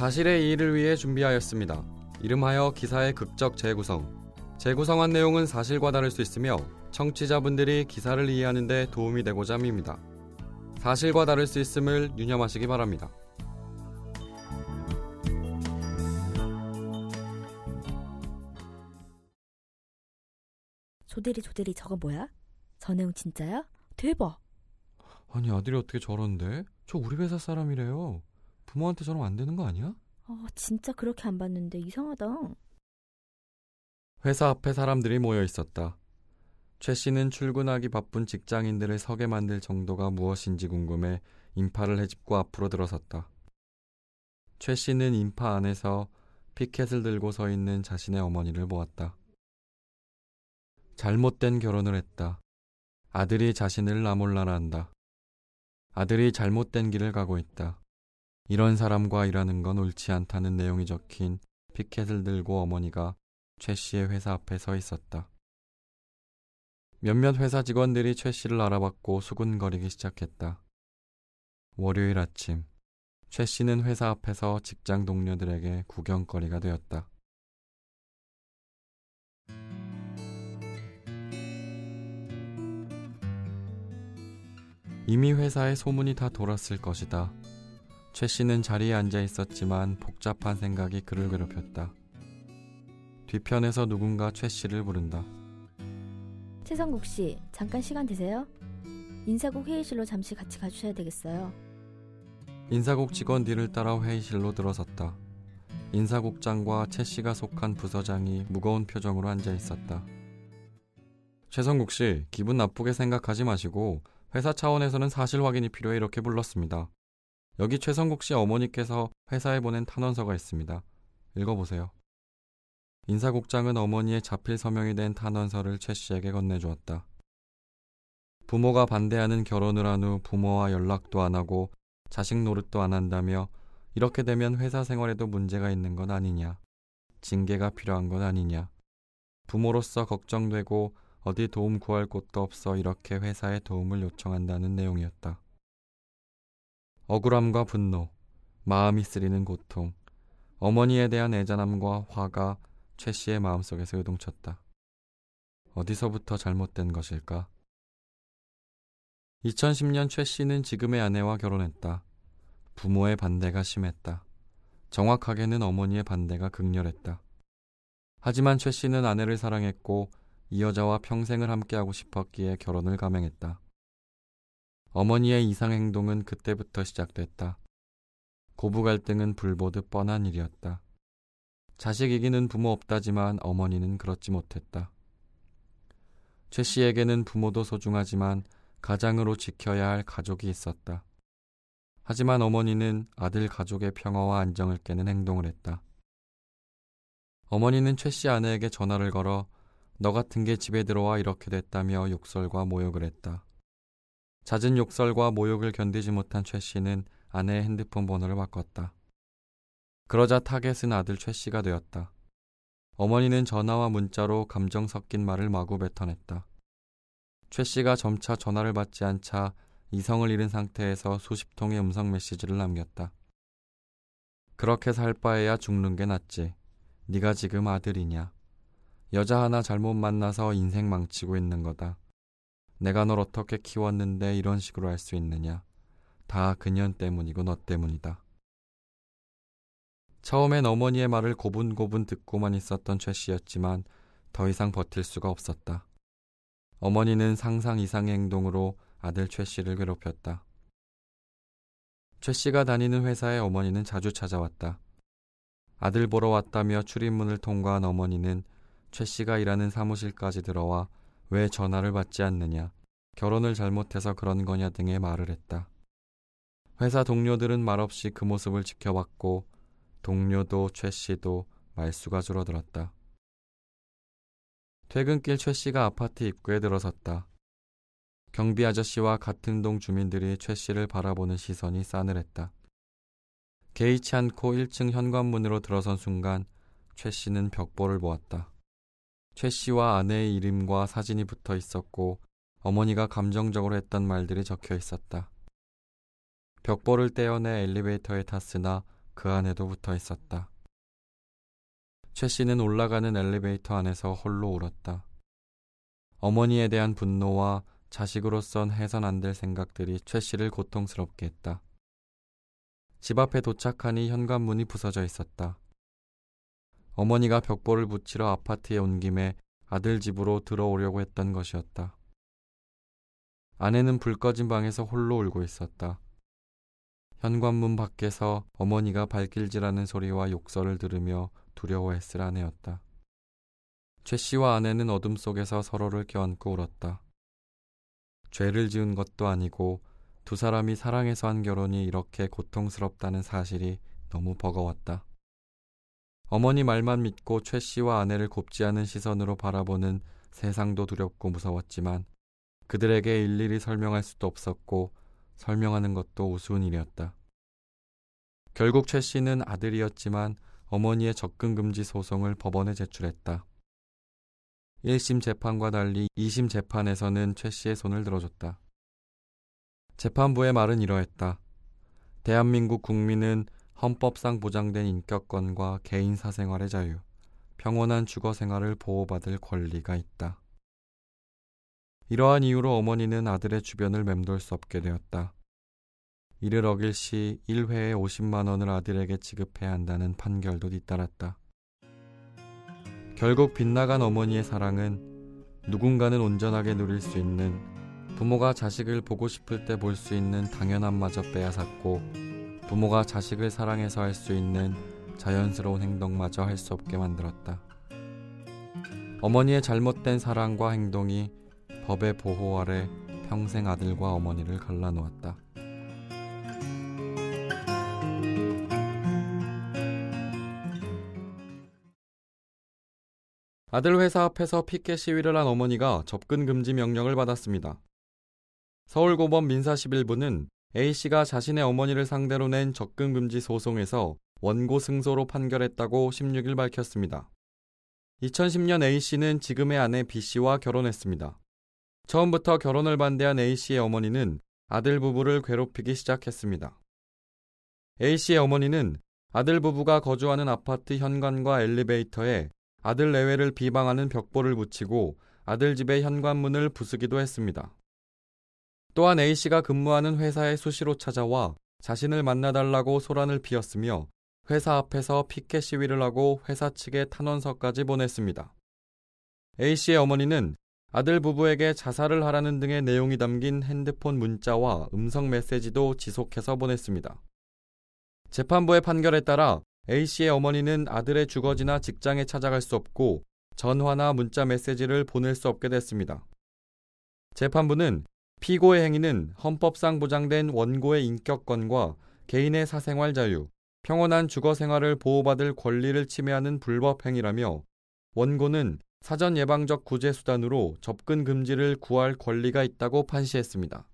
사실의 이의를 위해 준비하였습니다. 이름하여 기사의 극적 재구성. 재구성한 내용은 사실과 다를 수 있으며 청취자분들이 기사를 이해하는 데 도움이 되고자 합니다. 사실과 다를 수 있음을 유념하시기 바랍니다. 조대리 조대리 저거 뭐야? 저 내용 진짜야? 대박. 아니 아들이 어떻게 저런데? 저 우리 회사 사람이래요. 부모한테 저러면 안 되는 거 아니야? 어, 진짜 그렇게 안 봤는데 이상하다. 회사 앞에 사람들이 모여 있었다. 최 씨는 출근하기 바쁜 직장인들을 서게 만들 정도가 무엇인지 궁금해 인파를 헤집고 앞으로 들어섰다. 최 씨는 인파 안에서 피켓을 들고 서 있는 자신의 어머니를 보았다. 잘못된 결혼을 했다. 아들이 자신을 나몰라라 한다. 아들이 잘못된 길을 가고 있다. 이런 사람과 일하는 건 옳지 않다는 내용이 적힌 피켓을 들고 어머니가 최 씨의 회사 앞에 서 있었다. 몇몇 회사 직원들이 최 씨를 알아봤고 수군거리기 시작했다. 월요일 아침, 최 씨는 회사 앞에서 직장 동료들에게 구경거리가 되었다. 이미 회사에 소문이 다 돌았을 것이다. 최 씨는 자리에 앉아 있었지만 복잡한 생각이 그를 괴롭혔다. 뒤편에서 누군가 최 씨를 부른다. 최성국 씨, 잠깐 시간 되세요? 인사국 회의실로 잠시 같이 가주셔야 되겠어요. 인사국 직원 뒤를 따라 회의실로 들어섰다. 인사국장과 최 씨가 속한 부서장이 무거운 표정으로 앉아 있었다. 최성국 씨, 기분 나쁘게 생각하지 마시고 회사 차원에서는 사실 확인이 필요해 이렇게 불렀습니다. 여기 최성국 씨 어머니께서 회사에 보낸 탄원서가 있습니다. 읽어보세요. 인사국장은 어머니의 자필 서명이 된 탄원서를 최 씨에게 건네주었다. 부모가 반대하는 결혼을 한 후 부모와 연락도 안 하고 자식 노릇도 안 한다며 이렇게 되면 회사 생활에도 문제가 있는 건 아니냐. 징계가 필요한 건 아니냐. 부모로서 걱정되고 어디 도움 구할 곳도 없어 이렇게 회사에 도움을 요청한다는 내용이었다. 억울함과 분노, 마음이 쓰리는 고통, 어머니에 대한 애잔함과 화가 최 씨의 마음속에서 요동쳤다. 어디서부터 잘못된 것일까? 2010년 최 씨는 지금의 아내와 결혼했다. 부모의 반대가 심했다. 정확하게는 어머니의 반대가 극렬했다. 하지만 최 씨는 아내를 사랑했고 이 여자와 평생을 함께하고 싶었기에 결혼을 감행했다. 어머니의 이상 행동은 그때부터 시작됐다. 고부 갈등은 불보듯 뻔한 일이었다. 자식 이기는 부모 없다지만 어머니는 그렇지 못했다. 최 씨에게는 부모도 소중하지만 가장으로 지켜야 할 가족이 있었다. 하지만 어머니는 아들 가족의 평화와 안정을 깨는 행동을 했다. 어머니는 최 씨 아내에게 전화를 걸어 너 같은 게 집에 들어와 이렇게 됐다며 욕설과 모욕을 했다. 잦은 욕설과 모욕을 견디지 못한 최 씨는 아내의 핸드폰 번호를 바꿨다. 그러자 타겟은 아들 최 씨가 되었다. 어머니는 전화와 문자로 감정 섞인 말을 마구 뱉어냈다. 최 씨가 점차 전화를 받지 않자 이성을 잃은 상태에서 수십 통의 음성 메시지를 남겼다. 그렇게 살 바에야 죽는 게 낫지. 네가 지금 아들이냐. 여자 하나 잘못 만나서 인생 망치고 있는 거다. 내가 널 어떻게 키웠는데 이런 식으로 할 수 있느냐. 다 그년 때문이고 너 때문이다. 처음엔 어머니의 말을 고분고분 듣고만 있었던 최 씨였지만 더 이상 버틸 수가 없었다. 어머니는 상상 이상의 행동으로 아들 최 씨를 괴롭혔다. 최 씨가 다니는 회사에 어머니는 자주 찾아왔다. 아들 보러 왔다며 출입문을 통과한 어머니는 최 씨가 일하는 사무실까지 들어와 왜 전화를 받지 않느냐, 결혼을 잘못해서 그런 거냐 등의 말을 했다. 회사 동료들은 말없이 그 모습을 지켜봤고 동료도 최 씨도 말수가 줄어들었다. 퇴근길 최 씨가 아파트 입구에 들어섰다. 경비 아저씨와 같은 동 주민들이 최 씨를 바라보는 시선이 싸늘했다. 개의치 않고 1층 현관문으로 들어선 순간 최 씨는 벽보를 보았다. 최 씨와 아내의 이름과 사진이 붙어 있었고 어머니가 감정적으로 했던 말들이 적혀 있었다. 벽보를 떼어내 엘리베이터에 탔으나 그 안에도 붙어 있었다. 최 씨는 올라가는 엘리베이터 안에서 홀로 울었다. 어머니에 대한 분노와 자식으로선 해선 안 될 생각들이 최 씨를 고통스럽게 했다. 집 앞에 도착하니 현관문이 부서져 있었다. 어머니가 벽보를 붙이러 아파트에 온 김에 아들 집으로 들어오려고 했던 것이었다. 아내는 불 꺼진 방에서 홀로 울고 있었다. 현관문 밖에서 어머니가 발길질하는 소리와 욕설을 들으며 두려워했을 아내였다. 최 씨와 아내는 어둠 속에서 서로를 껴안고 울었다. 죄를 지은 것도 아니고 두 사람이 사랑해서 한 결혼이 이렇게 고통스럽다는 사실이 너무 버거웠다. 어머니 말만 믿고 최 씨와 아내를 곱지 않은 시선으로 바라보는 세상도 두렵고 무서웠지만 그들에게 일일이 설명할 수도 없었고 설명하는 것도 우스운 일이었다. 결국 최 씨는 아들이었지만 어머니의 접근 금지 소송을 법원에 제출했다. 1심 재판과 달리 2심 재판에서는 최 씨의 손을 들어줬다. 재판부의 말은 이러했다. 대한민국 국민은 헌법상 보장된 인격권과 개인 사생활의 자유, 평온한 주거 생활을 보호받을 권리가 있다. 이러한 이유로 어머니는 아들의 주변을 맴돌 수 없게 되었다. 이를 어길 시 1회에 50만 원을 아들에게 지급해야 한다는 판결도 뒤따랐다. 결국 빗나간 어머니의 사랑은 누군가는 온전하게 누릴 수 있는 부모가 자식을 보고 싶을 때 볼 수 있는 당연함마저 빼앗았고 부모가 자식을 사랑해서 할 수 있는 자연스러운 행동마저 할 수 없게 만들었다. 어머니의 잘못된 사랑과 행동이 법의 보호 아래 평생 아들과 어머니를 갈라놓았다. 아들 회사 앞에서 피켓 시위를 한 어머니가 접근 금지 명령을 받았습니다. 서울고법 민사 11부는 A씨가 자신의 어머니를 상대로 낸 접근 금지 소송에서 원고 승소로 판결했다고 16일 밝혔습니다. 2010년 A씨는 지금의 아내 B씨와 결혼했습니다. 처음부터 결혼을 반대한 A씨의 어머니는 아들 부부를 괴롭히기 시작했습니다. A씨의 어머니는 아들 부부가 거주하는 아파트 현관과 엘리베이터에 아들 내외를 비방하는 벽보를 붙이고 아들 집의 현관문을 부수기도 했습니다. 또한 A씨가 근무하는 회사에 수시로 찾아와 자신을 만나달라고 소란을 피웠으며 회사 앞에서 피켓 시위를 하고 회사 측에 탄원서까지 보냈습니다. A씨의 어머니는 아들 부부에게 자살을 하라는 등의 내용이 담긴 핸드폰 문자와 음성 메시지도 지속해서 보냈습니다. 재판부의 판결에 따라 A씨의 어머니는 아들의 주거지나 직장에 찾아갈 수 없고 전화나 문자 메시지를 보낼 수 없게 됐습니다. 재판부는 피고의 행위는 헌법상 보장된 원고의 인격권과 개인의 사생활 자유, 평온한 주거 생활을 보호받을 권리를 침해하는 불법 행위라며 원고는 사전 예방적 구제 수단으로 접근 금지를 구할 권리가 있다고 판시했습니다.